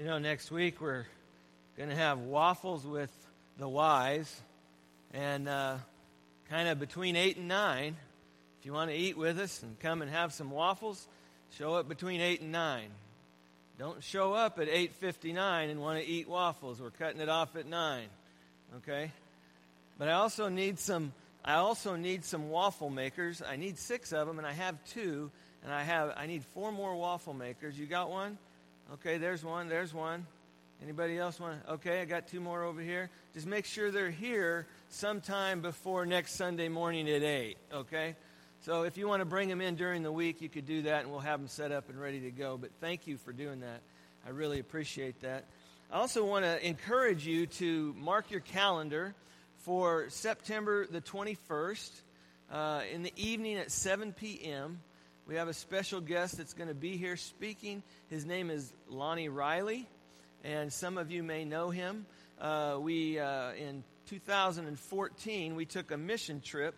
You know, next week we're going to have waffles with the wise, and uh, kind of between 8 and 9. If you want to eat with us and come and have some waffles, show up between 8 and 9. Don't show up at 8:59 and want to eat waffles. We're cutting it off at 9. Okay? But I also need some I also need some waffle makers. I need 6 of them and I have 2 and I have I need four more waffle makers. You got one? Okay, there's one. There's one. Anybody else want? Okay, I got two more over here. Just make sure they're here sometime before next Sunday morning at 8, okay? So if you want to bring them in during the week, you could do that and we'll have them set up and ready to go. But thank you for doing that. I really appreciate that. I also want to encourage you to mark your calendar for September the 21st uh, in the evening at 7 p.m. We have a special guest that's going to be here speaking. His name is Lonnie Riley and some of you may know him. Uh, we uh, in 2014 we took a mission trip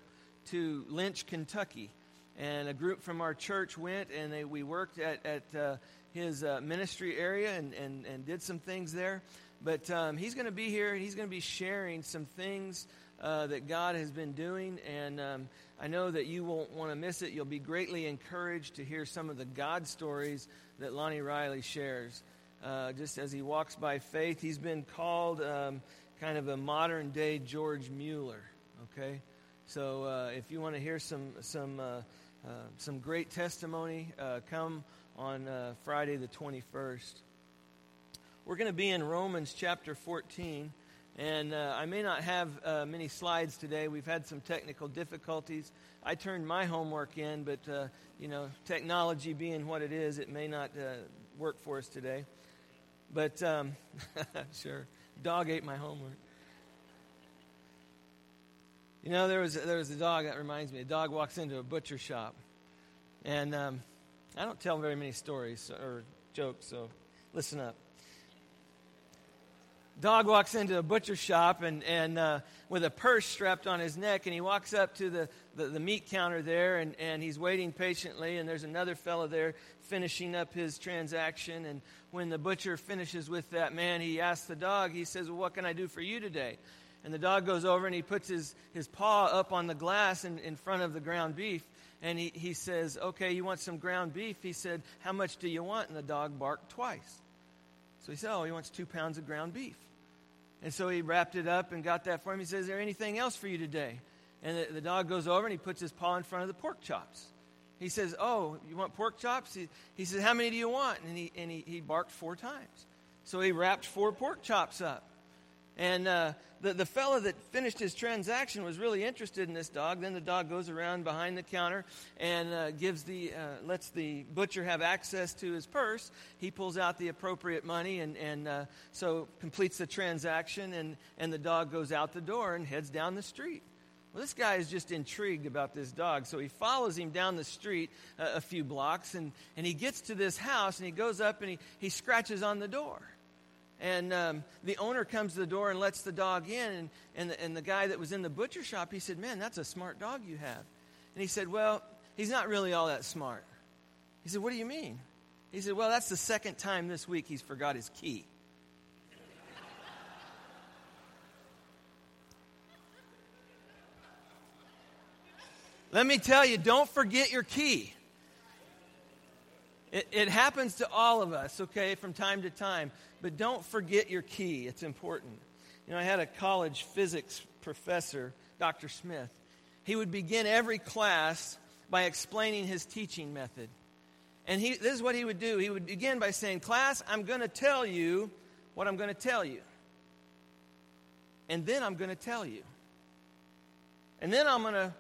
to Lynch, Kentucky, and a group from our church went and they, we worked at, at uh, his uh, ministry area and, and, and did some things there. But um, he's going to be here and he's going to be sharing some things uh, that God has been doing, and um, I know that you won't want to miss it. You'll be greatly encouraged to hear some of the God stories that Lonnie Riley shares uh, just as he walks by faith. He's been called um, kind of a modern day George Mueller. Okay, so uh, if you want to hear some some uh, uh some great testimony, uh, come on Friday the twenty first. We're going to be in Romans chapter fourteen. And uh, I may not have uh, many slides today. We've had some technical difficulties. I turned my homework in, but uh, you know, technology being what it is, it may not work for us today. But um, sure, dog ate my homework. You know, there was there was a dog that reminds me. A dog walks into a butcher shop, and um, I don't tell very many stories or jokes, so listen up dog walks into a butcher shop and, and uh, with a purse strapped on his neck and he walks up to the, the, the, meat counter there and, and he's waiting patiently and there's another fellow there finishing up his transaction. And when the butcher finishes with that man he asks the dog he says well, what can i do for you today? And the dog goes over and he puts his, his paw up on the glass in, in front of the ground beef and he, he says okay you want some ground beef? He said how much do you want? And the dog barked twice so he said, Oh, he wants two pounds of ground beef. And so he wrapped it up and got that for him. He says, Is there anything else for you today? And the, the, dog goes over and he puts his paw in front of the pork chops. He says, Oh, you want pork chops? He, he says, How many do you want? And, he, and he, he barked four times. So he wrapped four pork chops up. And uh, the, the fellow that finished his transaction was really interested in this dog. Then the dog goes around behind the counter and uh, gives the, uh, lets the butcher have access to his purse. He pulls out the appropriate money and, and uh, so completes the transaction. And, and the dog goes out the door and heads down the street. Well, this guy is just intrigued about this dog. So he follows him down the street a, a few blocks and, and he gets to this house and he goes up and he, he scratches on the door. And um, the owner comes to the door and lets the dog in. And, and, the, and the guy that was in the butcher shop, he said, Man, that's a smart dog you have. And he said, Well, he's not really all that smart. He said, What do you mean? He said, Well, that's the second time this week he's forgot his key. Let me tell you, don't forget your key. It, it, happens to all of us, okay, from time to time. But don't forget your key. It's important. You know, I had a college physics professor, Dr. Smith. He would begin every class by explaining his teaching method. And he, this is what he would do. He would begin by saying, Class, I'm going to tell you what I'm going to tell you. And then I'm going to tell you. And then I'm going to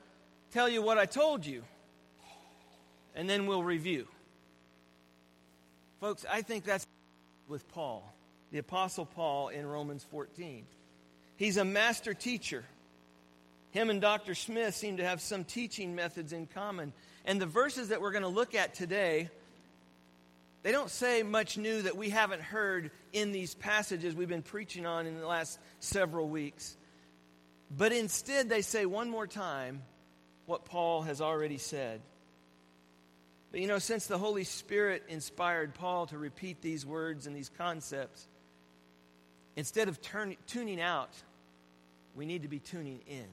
tell you what I told you. And then we'll review. Folks, I think that's with Paul, the Apostle Paul in Romans 14. He's a master teacher. Him and Dr. Smith seem to have some teaching methods in common. And the verses that we're going to look at today, they don't say much new that we haven't heard in these passages we've been preaching on in the last several weeks. But instead, they say one more time what Paul has already said. But you know, since the Holy Spirit inspired Paul to repeat these words and these concepts, instead of turn, tuning out, we need to be tuning in.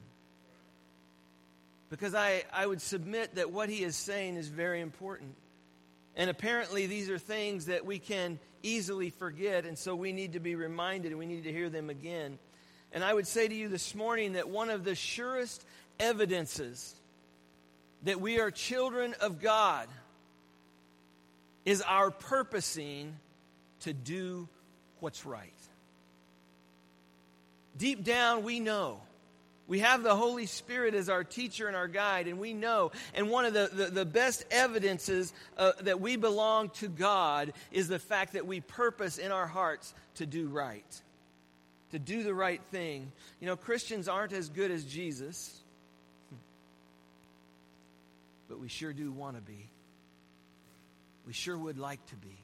Because I, I would submit that what he is saying is very important. And apparently, these are things that we can easily forget, and so we need to be reminded and we need to hear them again. And I would say to you this morning that one of the surest evidences that we are children of God is our purposing to do what's right. Deep down, we know. We have the Holy Spirit as our teacher and our guide, and we know. And one of the, the, the best evidences uh, that we belong to God is the fact that we purpose in our hearts to do right, to do the right thing. You know, Christians aren't as good as Jesus, but we sure do want to be. We sure would like to be.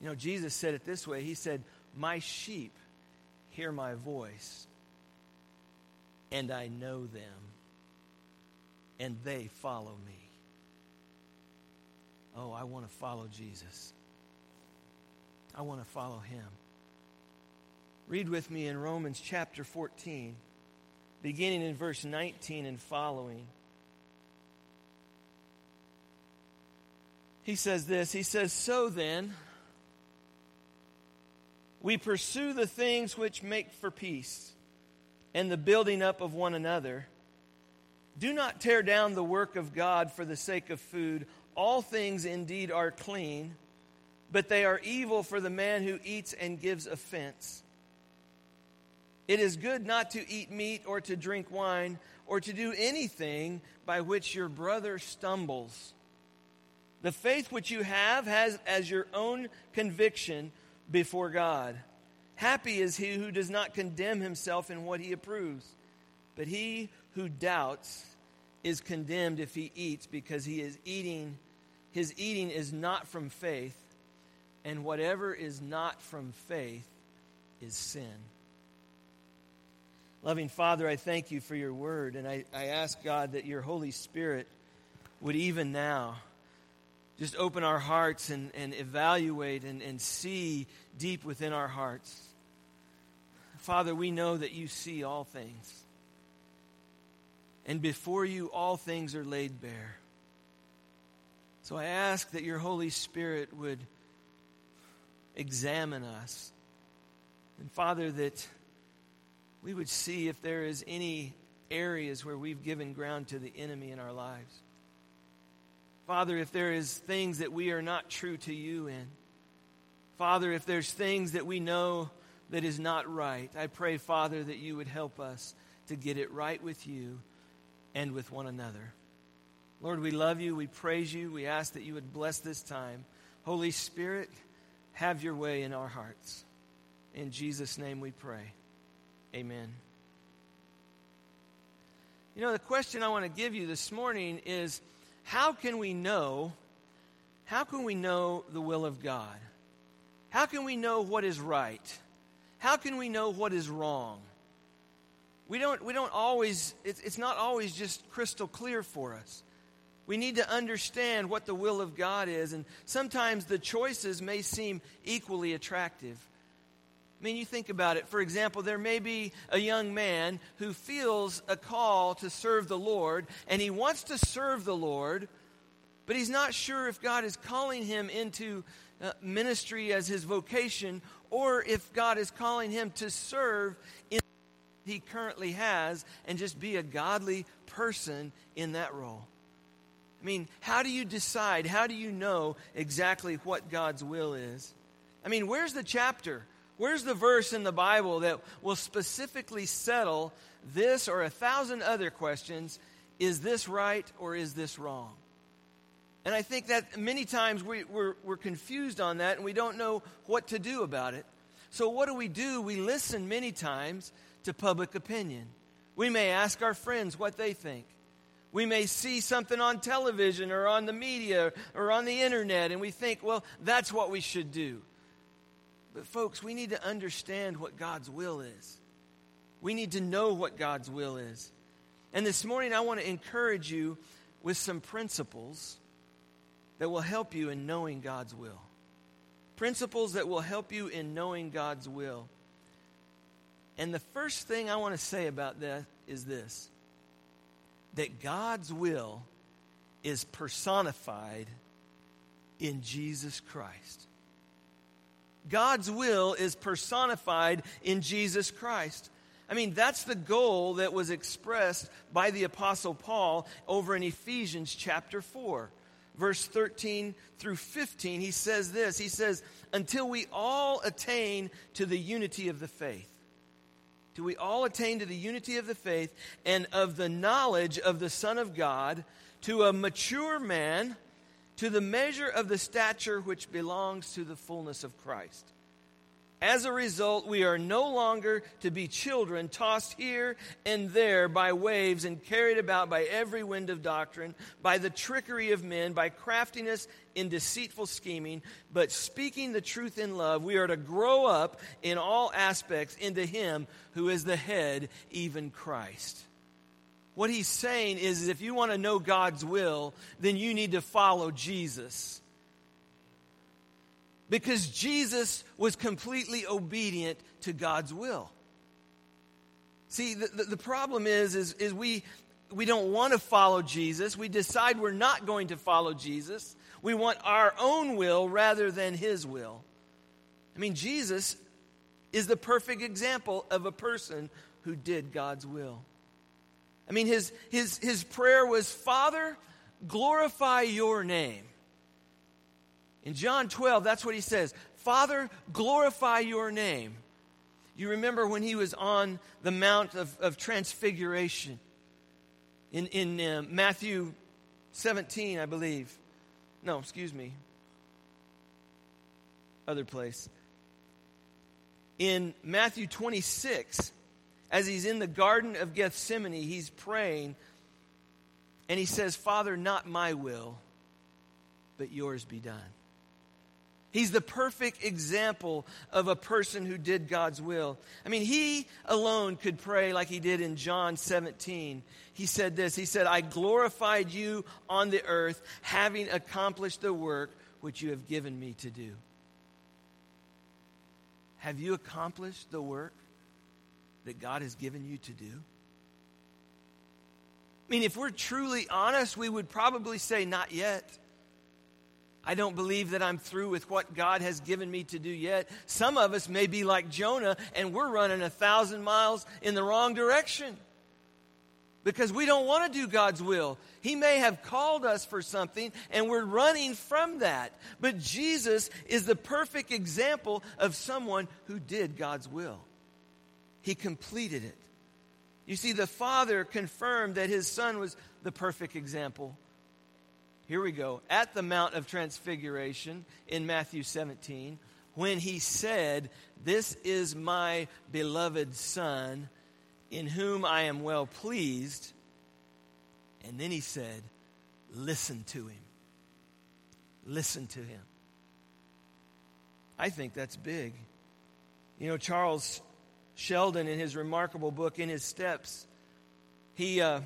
You know, Jesus said it this way He said, My sheep hear my voice, and I know them, and they follow me. Oh, I want to follow Jesus. I want to follow him. Read with me in Romans chapter 14, beginning in verse 19 and following. He says this He says, So then, we pursue the things which make for peace and the building up of one another. Do not tear down the work of God for the sake of food. All things indeed are clean, but they are evil for the man who eats and gives offense. It is good not to eat meat or to drink wine or to do anything by which your brother stumbles. The faith which you have has as your own conviction before God. Happy is he who does not condemn himself in what he approves, but he who doubts is condemned if he eats because he is eating his eating is not from faith, and whatever is not from faith is sin. Loving Father, I thank you for your word, and I, I ask God that your Holy Spirit would even now just open our hearts and, and evaluate and, and see deep within our hearts. Father, we know that you see all things. And before you, all things are laid bare. So I ask that your Holy Spirit would examine us. And Father, that we would see if there is any areas where we've given ground to the enemy in our lives. Father, if there is things that we are not true to you in, Father, if there's things that we know that is not right, I pray, Father, that you would help us to get it right with you and with one another. Lord, we love you. We praise you. We ask that you would bless this time. Holy Spirit, have your way in our hearts. In Jesus' name we pray. Amen. You know, the question I want to give you this morning is how can we know how can we know the will of God? How can we know what is right? How can we know what is wrong? We don't, we don't always, it's, it's not always just crystal clear for us. We need to understand what the will of God is, and sometimes the choices may seem equally attractive. I mean, you think about it. For example, there may be a young man who feels a call to serve the Lord, and he wants to serve the Lord, but he's not sure if God is calling him into uh, ministry as his vocation or if God is calling him to serve in he currently has and just be a godly person in that role. I mean, how do you decide? How do you know exactly what God's will is? I mean, where's the chapter? Where's the verse in the Bible that will specifically settle this or a thousand other questions? Is this right or is this wrong? And I think that many times we, we're, we're confused on that and we don't know what to do about it. So, what do we do? We listen many times to public opinion. We may ask our friends what they think. We may see something on television or on the media or on the internet and we think, well, that's what we should do. But, folks, we need to understand what God's will is. We need to know what God's will is. And this morning, I want to encourage you with some principles that will help you in knowing God's will. Principles that will help you in knowing God's will. And the first thing I want to say about that is this that God's will is personified in Jesus Christ. God's will is personified in Jesus Christ. I mean, that's the goal that was expressed by the Apostle Paul over in Ephesians chapter 4. Verse 13 through 15, he says this He says, Until we all attain to the unity of the faith. Do we all attain to the unity of the faith and of the knowledge of the Son of God, to a mature man, to the measure of the stature which belongs to the fullness of Christ? As a result, we are no longer to be children tossed here and there by waves and carried about by every wind of doctrine, by the trickery of men, by craftiness in deceitful scheming, but speaking the truth in love, we are to grow up in all aspects into Him who is the head, even Christ. What he's saying is, if you want to know God's will, then you need to follow Jesus because Jesus was completely obedient to God's will. See, the, the, the, problem is, is, is we, we don't want to follow Jesus. We decide we're not going to follow Jesus. We want our own will rather than his will. I mean, Jesus is the perfect example of a person who did God's will. I mean, his, his, his prayer was, Father, glorify your name. In John 12, that's what he says Father, glorify your name. You remember when he was on the Mount of, of Transfiguration in, in uh, Matthew 17, I believe. No, excuse me. Other place. In Matthew 26, as he's in the Garden of Gethsemane, he's praying and he says, Father, not my will, but yours be done. He's the perfect example of a person who did God's will. I mean, he alone could pray like he did in John 17. He said this He said, I glorified you on the earth, having accomplished the work which you have given me to do. Have you accomplished the work that God has given you to do? I mean, if we're truly honest, we would probably say, Not yet. I don't believe that I'm through with what God has given me to do yet. Some of us may be like Jonah and we're running a thousand miles in the wrong direction because we don't want to do God's will. He may have called us for something and we're running from that. But Jesus is the perfect example of someone who did God's will. He completed it. You see, the Father confirmed that His Son was the perfect example here we go. At the Mount of Transfiguration in Matthew 17, when he said, This is my beloved Son, in whom I am well pleased. And then he said, Listen to him. Listen to him. I think that's big. You know, Charles Sheldon, in his remarkable book, In His Steps, he uh,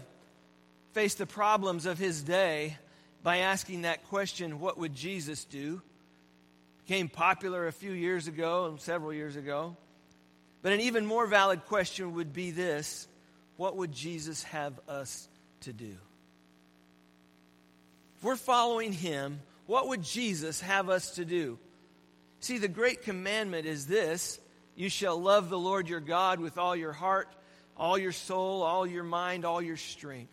faced the problems of his day by asking that question, What would Jesus do? Became popular a few years ago, and several years ago. But an even more valid question would be this What would Jesus have us to do? If we're following him, what would Jesus have us to do? See, the great commandment is this you shall love the Lord your God with all your heart, all your soul, all your mind, all your strength.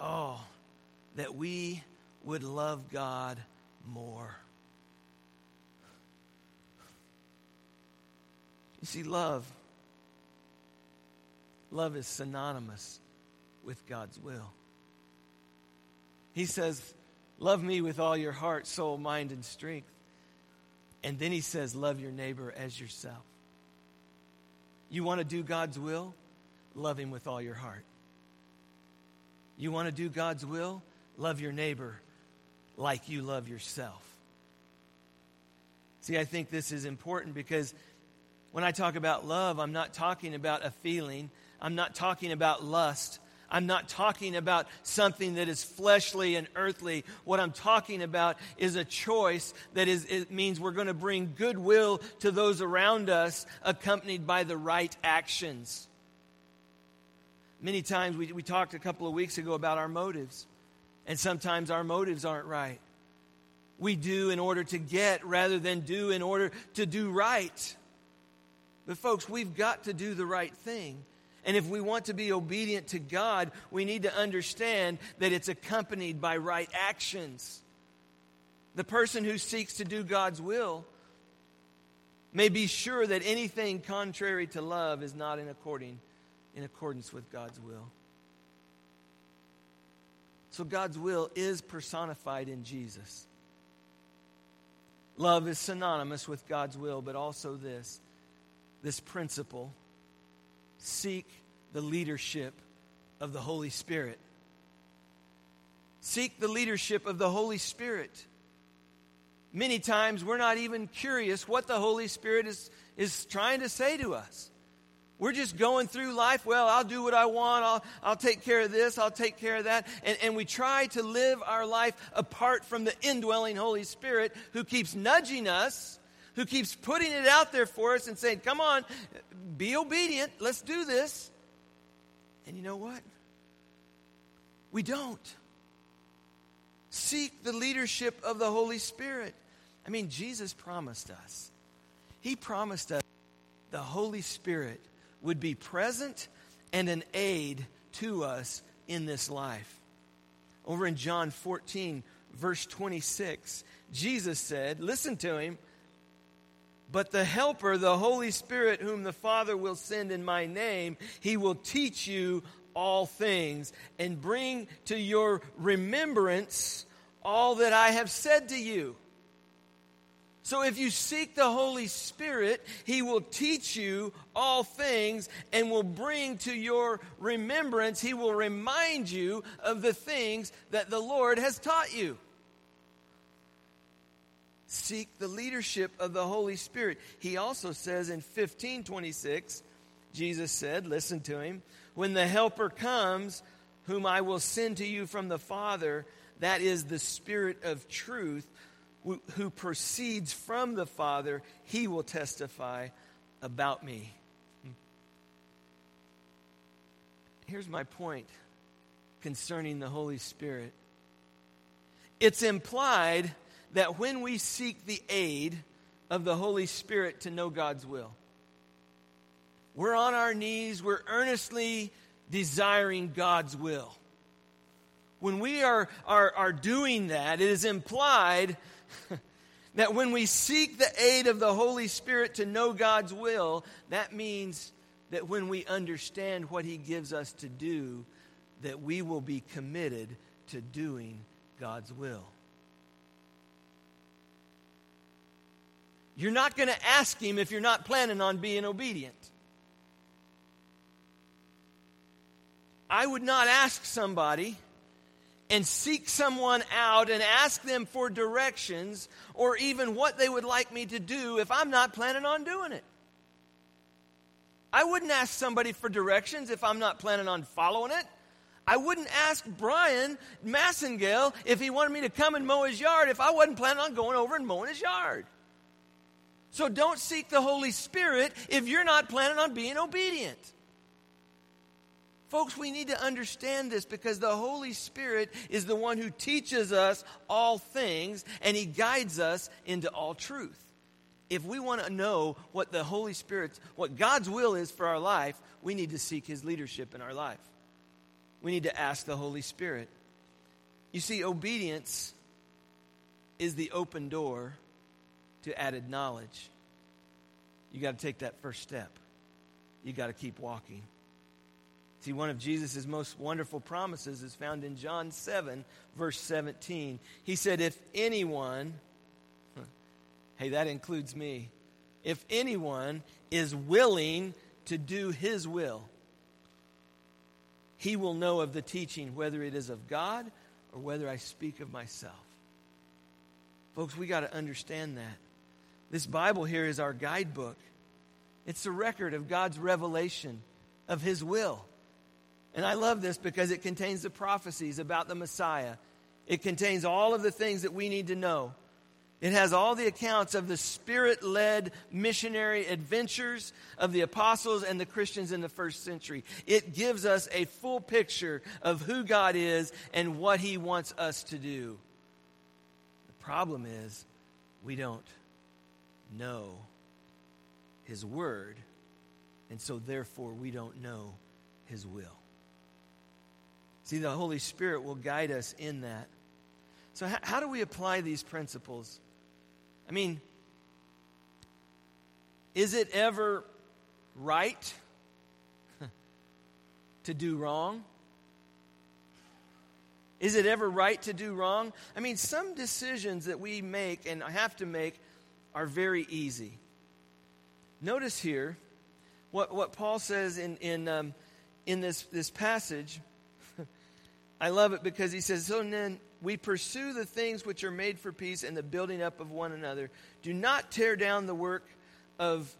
Oh, that we would love God more. You see, love. Love is synonymous with God's will. He says, Love me with all your heart, soul, mind, and strength. And then he says, Love your neighbor as yourself. You want to do God's will? Love him with all your heart. You want to do God's will? love your neighbor like you love yourself. See, I think this is important because when I talk about love, I'm not talking about a feeling, I'm not talking about lust. I'm not talking about something that is fleshly and earthly. What I'm talking about is a choice that is, it means we're going to bring goodwill to those around us, accompanied by the right actions. Many times we, we talked a couple of weeks ago about our motives, and sometimes our motives aren't right. We do in order to get rather than do in order to do right. But, folks, we've got to do the right thing. And if we want to be obedient to God, we need to understand that it's accompanied by right actions. The person who seeks to do God's will may be sure that anything contrary to love is not in, according, in accordance with God's will. So God's will is personified in Jesus. Love is synonymous with God's will, but also this this principle seek the leadership of the Holy Spirit. Seek the leadership of the Holy Spirit. Many times we're not even curious what the Holy Spirit is, is trying to say to us. We're just going through life. Well, I'll do what I want. I'll, I'll take care of this. I'll take care of that. And, and we try to live our life apart from the indwelling Holy Spirit who keeps nudging us who keeps putting it out there for us and saying, Come on, be obedient, let's do this. And you know what? We don't. Seek the leadership of the Holy Spirit. I mean, Jesus promised us. He promised us the Holy Spirit would be present and an aid to us in this life. Over in John 14, verse 26, Jesus said, Listen to him. But the Helper, the Holy Spirit, whom the Father will send in my name, he will teach you all things and bring to your remembrance all that I have said to you. So if you seek the Holy Spirit, He will teach you all things and will bring to your remembrance, He will remind you of the things that the Lord has taught you seek the leadership of the Holy Spirit. He also says in 1526, Jesus said, listen to him, when the Helper comes, whom I will send to you from the Father, that is the Spirit of truth, who proceeds from the Father, he will testify about me. Here's my point concerning the Holy Spirit. It's implied that when we seek the aid of the Holy Spirit to know God's will, we're on our knees, we're earnestly desiring God's will. When we are, are, are doing that, it is implied that when we seek the aid of the Holy Spirit to know God's will, that means that when we understand what He gives us to do, that we will be committed to doing God's will. You're not going to ask him if you're not planning on being obedient. I would not ask somebody and seek someone out and ask them for directions or even what they would like me to do if I'm not planning on doing it. I wouldn't ask somebody for directions if I'm not planning on following it. I wouldn't ask Brian Massengale if he wanted me to come and mow his yard if I wasn't planning on going over and mowing his yard. So don't seek the Holy Spirit if you're not planning on being obedient. Folks, we need to understand this because the Holy Spirit is the one who teaches us all things and He guides us into all truth. If we want to know what the Holy Spirit's, what God's will is for our life, we need to seek His leadership in our life. We need to ask the Holy Spirit. You see, obedience is the open door to added knowledge. You got to take that first step. You got to keep walking. See, one of Jesus' most wonderful promises is found in John 7, verse 17. He said, If anyone, hey, that includes me, if anyone is willing to do his will, he will know of the teaching, whether it is of God or whether I speak of myself. Folks, we got to understand that. This Bible here is our guidebook, it's a record of God's revelation of His will. And I love this because it contains the prophecies about the Messiah. It contains all of the things that we need to know. It has all the accounts of the spirit led missionary adventures of the apostles and the Christians in the first century. It gives us a full picture of who God is and what He wants us to do. The problem is, we don't know His Word, and so therefore we don't know His will. See, the Holy Spirit will guide us in that. So, how, how do we apply these principles? I mean, is it ever right to do wrong? Is it ever right to do wrong? I mean, some decisions that we make and have to make are very easy. Notice here what, what Paul says in, in, um, in this, this passage. I love it because he says, So then we pursue the things which are made for peace and the building up of one another. Do not tear down the work of,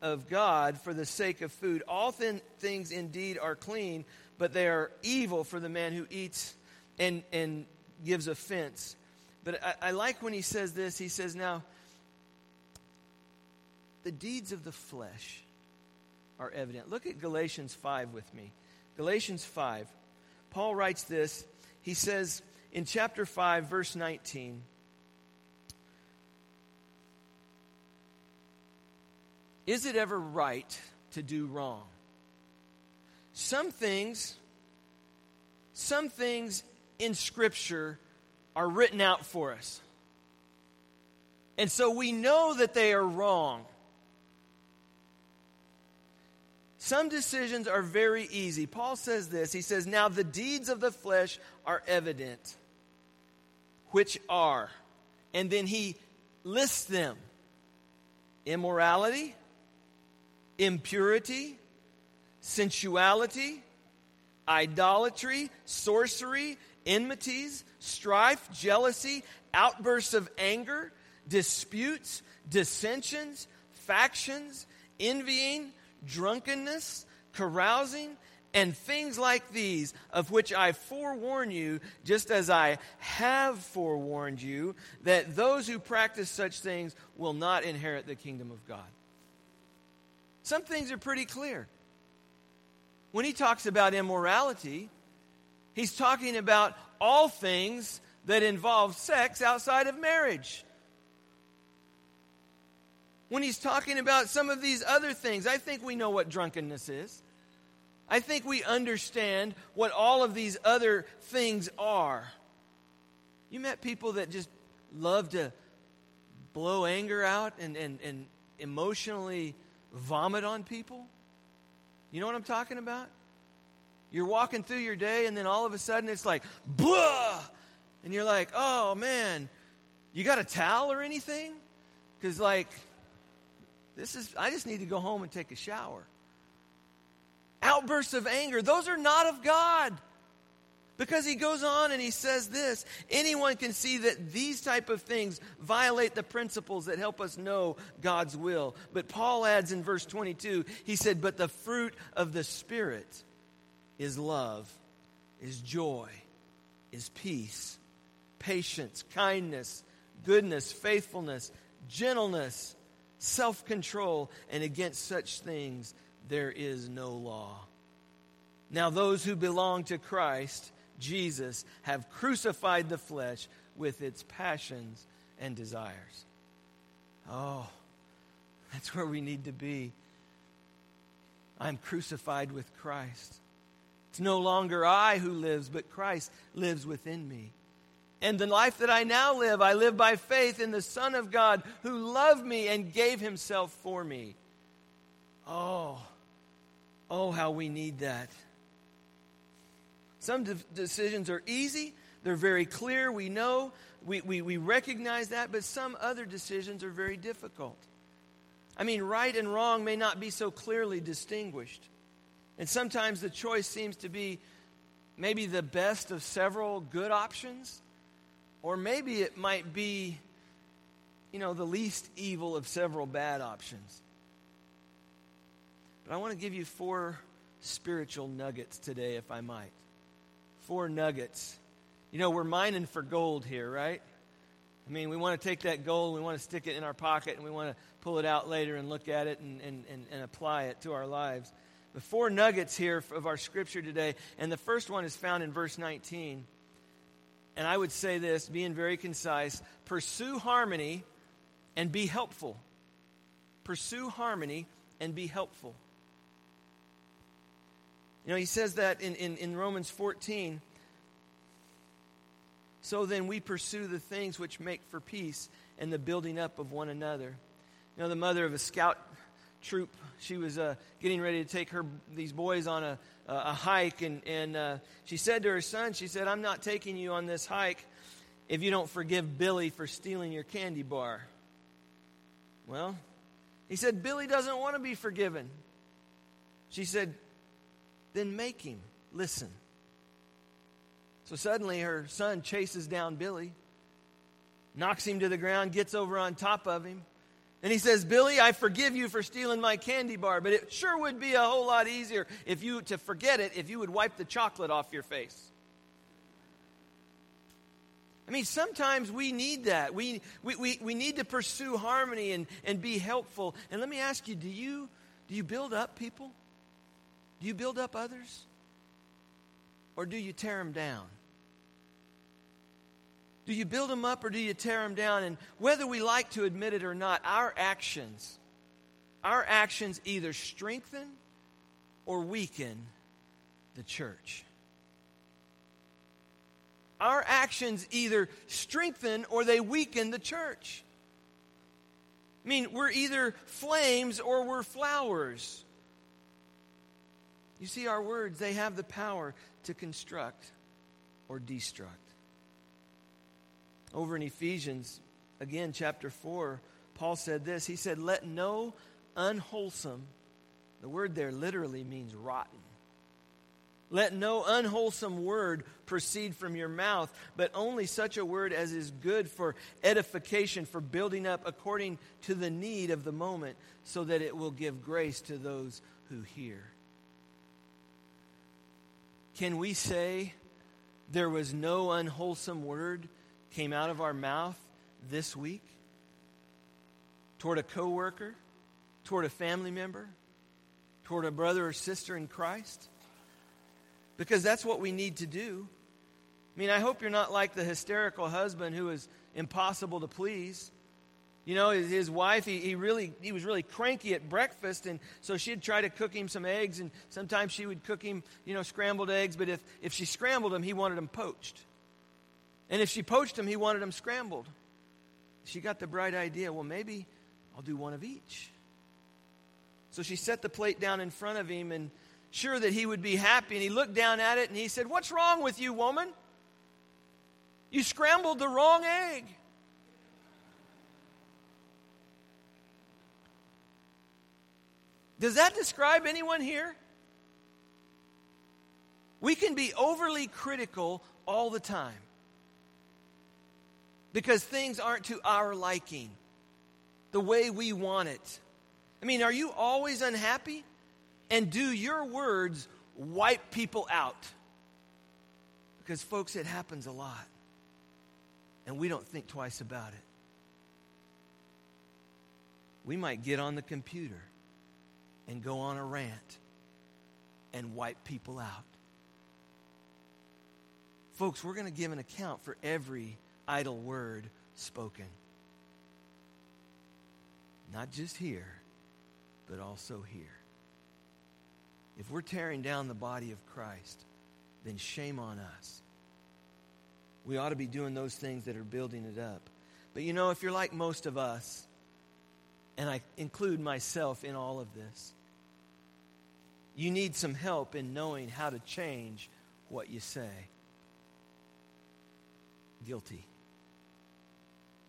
of God for the sake of food. All th- things indeed are clean, but they are evil for the man who eats and, and gives offense. But I, I like when he says this. He says, Now, the deeds of the flesh are evident. Look at Galatians 5 with me. Galatians 5. Paul writes this. He says, in chapter 5, verse 19. Is it ever right to do wrong? Some things, some things in Scripture are written out for us. And so we know that they are wrong. Some decisions are very easy. Paul says this. He says, Now the deeds of the flesh are evident, which are. And then he lists them immorality, impurity, sensuality, idolatry, sorcery, enmities, strife, jealousy, outbursts of anger, disputes, dissensions, factions, envying drunkenness, carousing, and things like these, of which I forewarn you, just as I have forewarned you, that those who practice such things will not inherit the kingdom of God. Some things are pretty clear. When he talks about immorality, he's talking about all things that involve sex outside of marriage when he's talking about some of these other things. I think we know what drunkenness is. I think we understand what all of these other things are. You met people that just love to blow anger out and, and, and emotionally vomit on people? You know what I'm talking about? You're walking through your day, and then all of a sudden it's like, blah! And you're like, oh man, you got a towel or anything? Because, like, this is, I just need to go home and take a shower. Outbursts of anger, those are not of God. Because he goes on and he says this anyone can see that these type of things violate the principles that help us know God's will. But Paul adds in verse 22, he said, But the fruit of the Spirit is love, is joy, is peace, patience, kindness, goodness, faithfulness, gentleness self control, and against such things there is no law. Now, those who belong to Christ, Jesus, have crucified the flesh with its passions and desires. Oh, that's where we need to be. I'm crucified with Christ. It's no longer I who lives, but Christ lives within me. And the life that I now live, I live by faith in the Son of God who loved me and gave himself for me. Oh, oh, how we need that. Some de- decisions are easy, they're very clear, we know, we, we, we recognize that, but some other decisions are very difficult. I mean, right and wrong may not be so clearly distinguished. And sometimes the choice seems to be maybe the best of several good options or maybe it might be, you know, the least evil of several bad options. But I want to give you four spiritual nuggets today, if I might. Four nuggets. You know, we're mining for gold here, right? I mean, we want to take that gold, we want to stick it in our pocket, and we want to pull it out later and look at it and, and, and, and apply it to our lives. The four nuggets here of our scripture today, and the first one is found in verse 19. And I would say this, being very concise pursue harmony and be helpful. Pursue harmony and be helpful. You know, he says that in, in, in Romans 14. So then we pursue the things which make for peace and the building up of one another. You know, the mother of a scout troop, she was uh, getting ready to take her these boys on a, a hike, and, and uh, she said to her son, she said, I'm not taking you on this hike if you don't forgive Billy for stealing your candy bar. Well, he said, Billy doesn't want to be forgiven. She said, then make him listen. So suddenly her son chases down Billy, knocks him to the ground, gets over on top of him. And he says, Billy, I forgive you for stealing my candy bar, but it sure would be a whole lot easier if you to forget it if you would wipe the chocolate off your face. I mean, sometimes we need that. We, we, we, we need to pursue harmony and, and be helpful. And let me ask you do, you do you build up people? Do you build up others? Or do you tear them down? Do you build them up or do you tear them down? And whether we like to admit it or not, our actions, our actions either strengthen or weaken the church. Our actions either strengthen or they weaken the church. I mean, we're either flames or we're flowers. You see, our words, they have the power to construct or destruct. Over in Ephesians, again, chapter 4, Paul said this. He said, Let no unwholesome, the word there literally means rotten. Let no unwholesome word proceed from your mouth, but only such a word as is good for edification, for building up according to the need of the moment, so that it will give grace to those who hear. Can we say there was no unwholesome word came out of our mouth this week toward a coworker, toward a family member, toward a brother or sister in Christ? Because that's what we need to do. I mean, I hope you're not like the hysterical husband who is impossible to please. You know, his, wife, he, he really he was really cranky at breakfast, and so she'd try to cook him some eggs, and sometimes she would cook him, you know, scrambled eggs, but if, if she scrambled them, he wanted them poached. And if she poached them, he wanted them scrambled. She got the bright idea, well, maybe I'll do one of each. So she set the plate down in front of him, and sure that he would be happy, and he looked down at it and he said, What's wrong with you, woman? You scrambled the wrong egg. Does that describe anyone here? We can be overly critical all the time because things aren't to our liking, the way we want it. I mean, are you always unhappy? And do your words wipe people out? Because, folks, it happens a lot. And we don't think twice about it. We might get on the computer and go on a rant and wipe people out. Folks, we're going to give an account for every idle word spoken. Not just here, but also here. If we're tearing down the body of Christ, then shame on us. We ought to be doing those things that are building it up. But you know, if you're like most of us, and I include myself in all of this, you need some help in knowing how to change what you say. Guilty.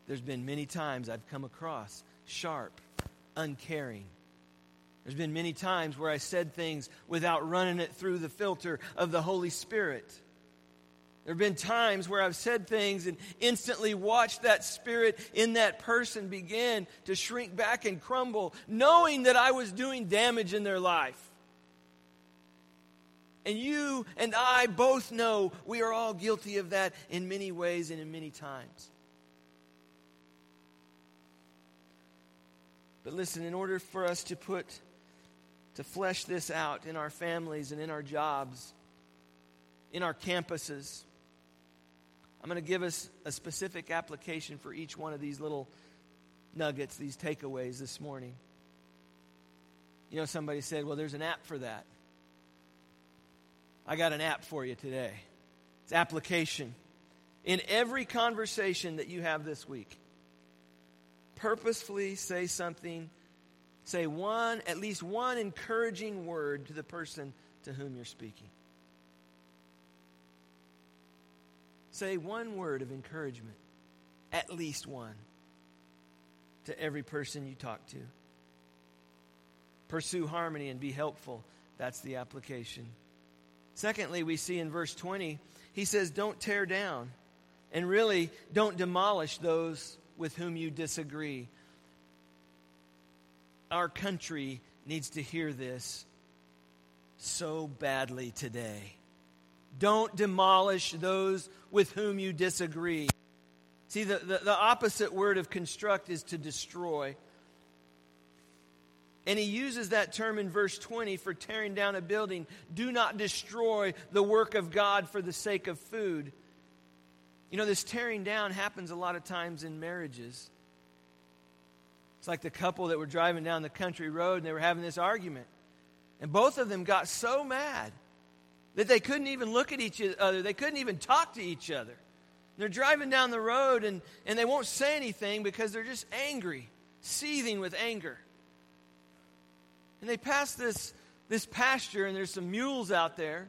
There's been many times I've come across sharp, uncaring. There's been many times where I said things without running it through the filter of the Holy Spirit. There have been times where I've said things and instantly watched that spirit in that person begin to shrink back and crumble, knowing that I was doing damage in their life. And you and I both know we are all guilty of that in many ways and in many times. But listen, in order for us to put, to flesh this out in our families and in our jobs, in our campuses, I'm going to give us a specific application for each one of these little nuggets, these takeaways this morning. You know, somebody said, well, there's an app for that. I got an app for you today. It's application. In every conversation that you have this week, purposefully say something, say one, at least one encouraging word to the person to whom you're speaking. Say one word of encouragement, at least one, to every person you talk to. Pursue harmony and be helpful. That's the application. Secondly, we see in verse 20, he says, Don't tear down. And really, don't demolish those with whom you disagree. Our country needs to hear this so badly today. Don't demolish those with whom you disagree. See, the, the, the, opposite word of construct is to destroy. And he uses that term in verse 20 for tearing down a building. Do not destroy the work of God for the sake of food. You know, this tearing down happens a lot of times in marriages. It's like the couple that were driving down the country road and they were having this argument. And both of them got so mad that they couldn't even look at each other, they couldn't even talk to each other. They're driving down the road and, and they won't say anything because they're just angry, seething with anger. And they pass this, this pasture, and there's some mules out there.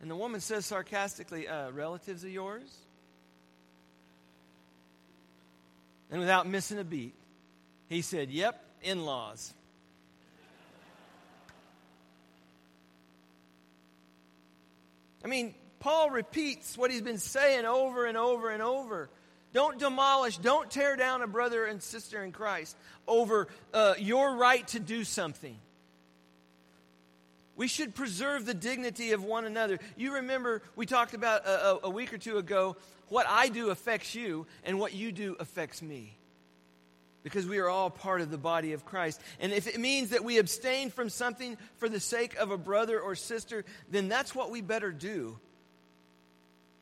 And the woman says sarcastically, uh, Relatives of yours? And without missing a beat, he said, Yep, in laws. I mean, Paul repeats what he's been saying over and over and over. Don't demolish, don't tear down a brother and sister in Christ over uh, your right to do something. We should preserve the dignity of one another. You remember we talked about a, a, week or two ago what I do affects you, and what you do affects me. Because we are all part of the body of Christ. And if it means that we abstain from something for the sake of a brother or sister, then that's what we better do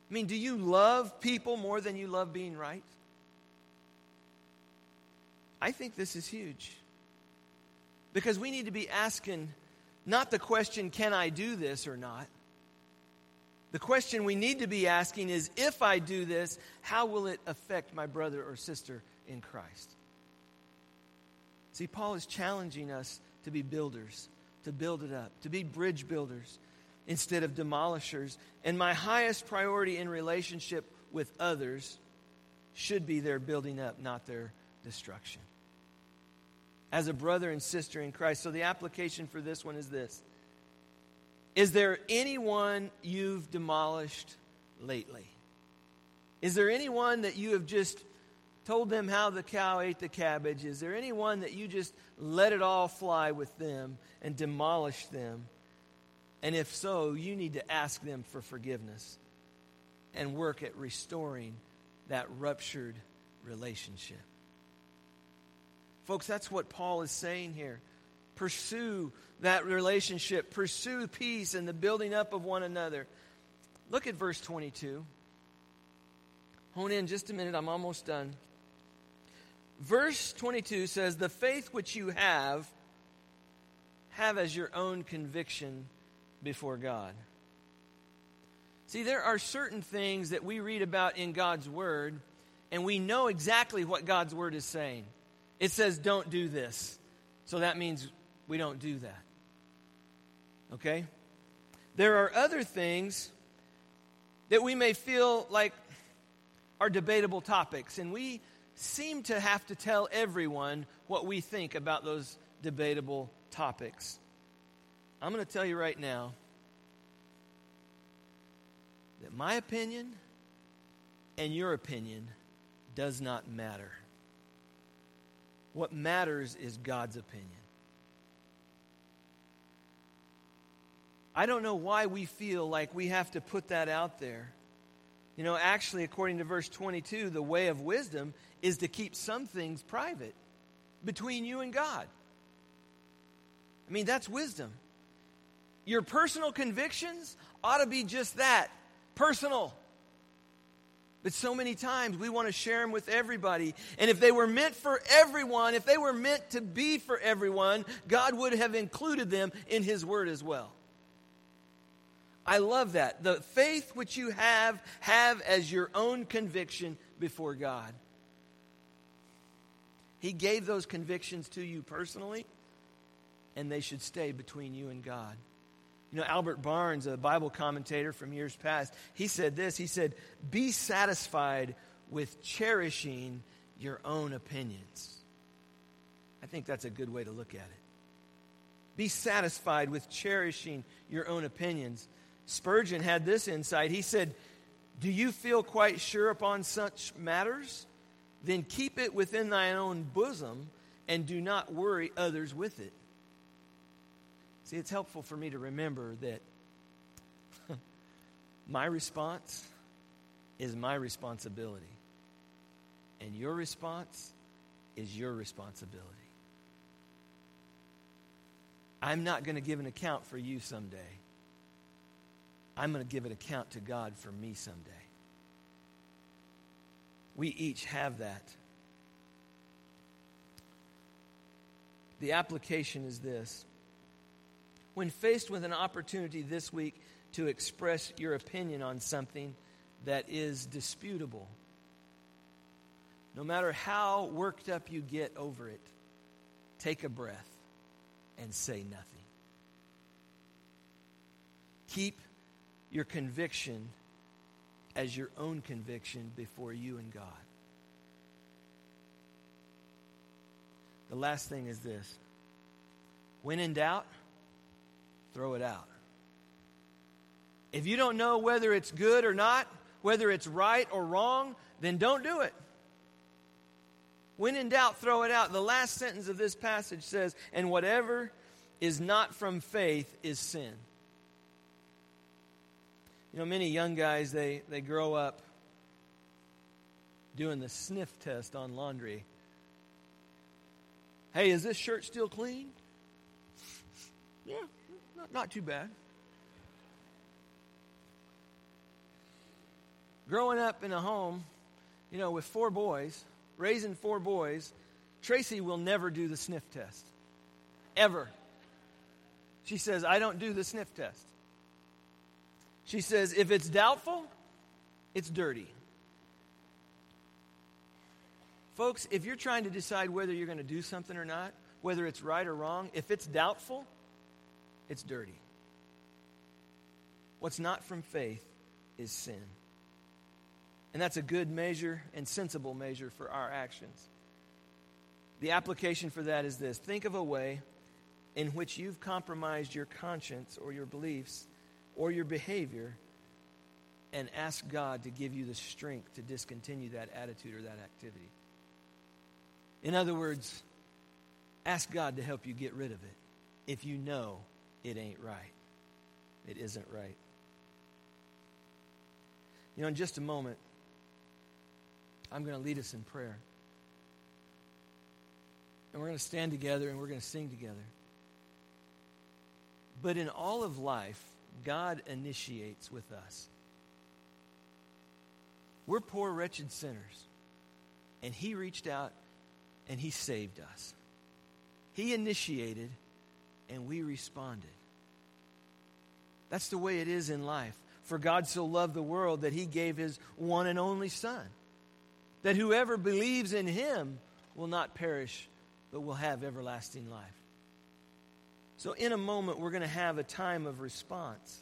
I mean, do you love people more than you love being right? I think this is huge. Because we need to be asking not the question, can I do this or not? The question we need to be asking is, if I do this, how will it affect my brother or sister in Christ? See, Paul is challenging us to be builders, to build it up, to be bridge builders instead of demolishers. And my highest priority in relationship with others should be their building up, not their destruction. As a brother and sister in Christ. So the application for this one is this Is there anyone you've demolished lately? Is there anyone that you have just told them how the cow ate the cabbage? Is there anyone that you just let it all fly with them and demolish them? And if so, you need to ask them for forgiveness and work at restoring that ruptured relationship. Folks, that's what Paul is saying here. Pursue that relationship, pursue peace and the building up of one another. Look at verse 22. Hone in just a minute, I'm almost done. Verse 22 says, The faith which you have, have as your own conviction before God. See, there are certain things that we read about in God's Word, and we know exactly what God's Word is saying. It says, don't do this. So that means we don't do that. Okay? There are other things that we may feel like are debatable topics, and we seem to have to tell everyone what we think about those debatable topics. I'm going to tell you right now that my opinion and your opinion does not matter. What matters is God's opinion. I don't know why we feel like we have to put that out there. You know, actually, according to verse 22, the way of wisdom is to keep some things private between you and God. I mean, that's wisdom. Your personal convictions ought to be just that personal. But so many times we want to share them with everybody. And if they were meant for everyone, if they were meant to be for everyone, God would have included them in His Word as well. I love that. The faith which you have, have as your own conviction before God. He gave those convictions to you personally, and they should stay between you and God. You know, Albert Barnes, a Bible commentator from years past, he said this He said, Be satisfied with cherishing your own opinions. I think that's a good way to look at it. Be satisfied with cherishing your own opinions. Spurgeon had this insight. He said, Do you feel quite sure upon such matters? Then keep it within thine own bosom and do not worry others with it. See, it's helpful for me to remember that my response is my responsibility, and your response is your responsibility. I'm not going to give an account for you someday. I'm going to give an account to God for me someday. We each have that. The application is this. When faced with an opportunity this week to express your opinion on something that is disputable, no matter how worked up you get over it, take a breath and say nothing. Keep your conviction as your own conviction before you and God. The last thing is this when in doubt, throw it out. If you don't know whether it's good or not, whether it's right or wrong, then don't do it. When in doubt, throw it out. The last sentence of this passage says, And whatever is not from faith is sin. You know, many young guys, they, they grow up doing the sniff test on laundry. Hey, is this shirt still clean? Yeah, not, too bad. Growing up in a home, you know, with four boys, raising four boys, Tracy will never do the sniff test. Ever. She says, I don't do the sniff test. She says, if it's doubtful, it's dirty. Folks, if you're trying to decide whether you're going to do something or not, whether it's right or wrong, if it's doubtful, it's dirty. What's not from faith is sin. And that's a good measure and sensible measure for our actions. The application for that is this think of a way in which you've compromised your conscience or your beliefs or your behavior and ask God to give you the strength to discontinue that attitude or that activity. In other words, ask God to help you get rid of it if you know it ain't right. It isn't right. You know, in just a moment, I'm going to lead us in prayer. And we're going to stand together and we're going to sing together. But in all of life, God initiates with us. We're poor, wretched sinners. And He reached out and He saved us. He initiated and we responded. That's the way it is in life. For God so loved the world that He gave His one and only Son, that whoever believes in Him will not perish, but will have everlasting life. So, in a moment, we're going to have a time of response.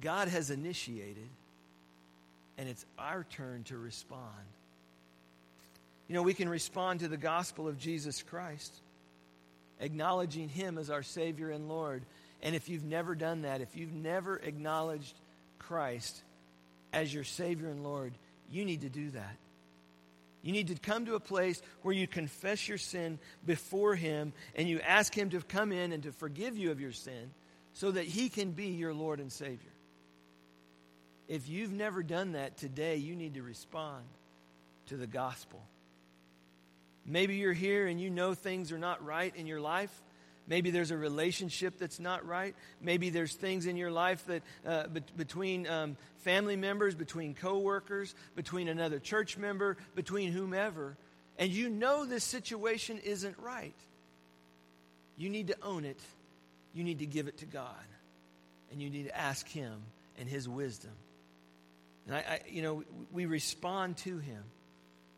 God has initiated, and it's our turn to respond. You know, we can respond to the gospel of Jesus Christ, acknowledging Him as our Savior and Lord. And if you've never done that, if you've never acknowledged Christ as your Savior and Lord, you need to do that. You need to come to a place where you confess your sin before Him and you ask Him to come in and to forgive you of your sin so that He can be your Lord and Savior. If you've never done that today, you need to respond to the gospel. Maybe you're here and you know things are not right in your life. Maybe there's a relationship that's not right. Maybe there's things in your life that uh, be- between um, family members, between coworkers, between another church member, between whomever, and you know this situation isn't right. You need to own it. You need to give it to God, and you need to ask Him and His wisdom. And I, I you know, we respond to Him.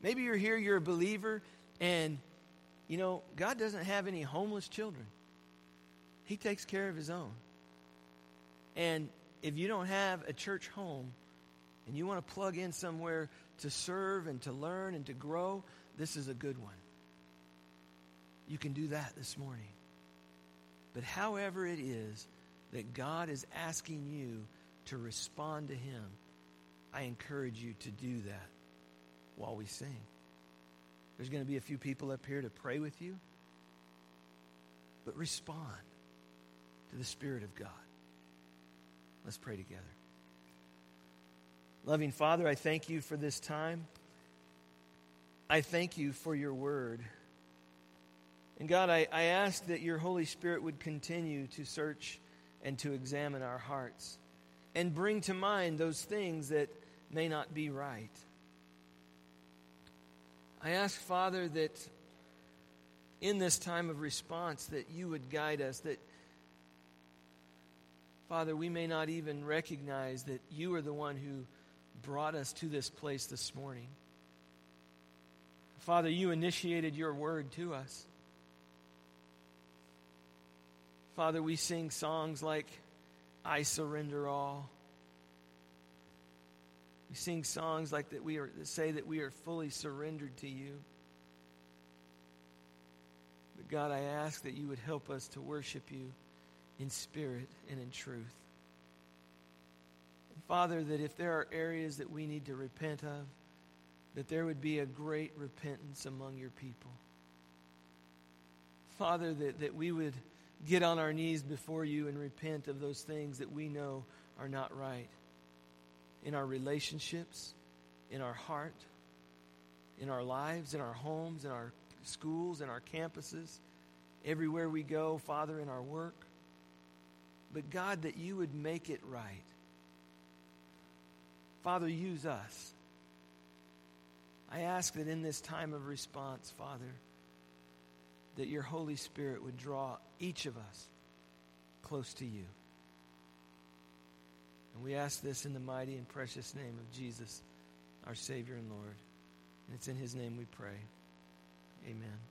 Maybe you're here, you're a believer, and you know, God doesn't have any homeless children. He takes care of his own. And if you don't have a church home and you want to plug in somewhere to serve and to learn and to grow, this is a good one. You can do that this morning. But however it is that God is asking you to respond to Him, I encourage you to do that while we sing. There's going to be a few people up here to pray with you, but respond to the Spirit of God. Let's pray together. Loving Father, I thank you for this time. I thank you for your word. And God, I, I ask that your Holy Spirit would continue to search and to examine our hearts and bring to mind those things that may not be right. I ask, Father, that in this time of response that you would guide us, that Father, we may not even recognize that you are the one who brought us to this place this morning. Father, you initiated your word to us. Father, we sing songs like, I surrender all. We sing songs like that we are that say that we are fully surrendered to you. But God, I ask that you would help us to worship you in spirit and in truth. And Father, that if there are areas that we need to repent of, that there would be a great repentance among your people. Father, that, that we would get on our knees before you and repent of those things that we know are not right in our relationships, in our heart, in our lives, in our homes, in our schools, in our campuses, everywhere we go, Father, in our work but God, that you would make it right. Father, use us. I ask that in this time of response, Father, that your Holy Spirit would draw each of us close to you. And we ask this in the mighty and precious name of Jesus, our Savior and Lord. And it's in His name we pray. Amen.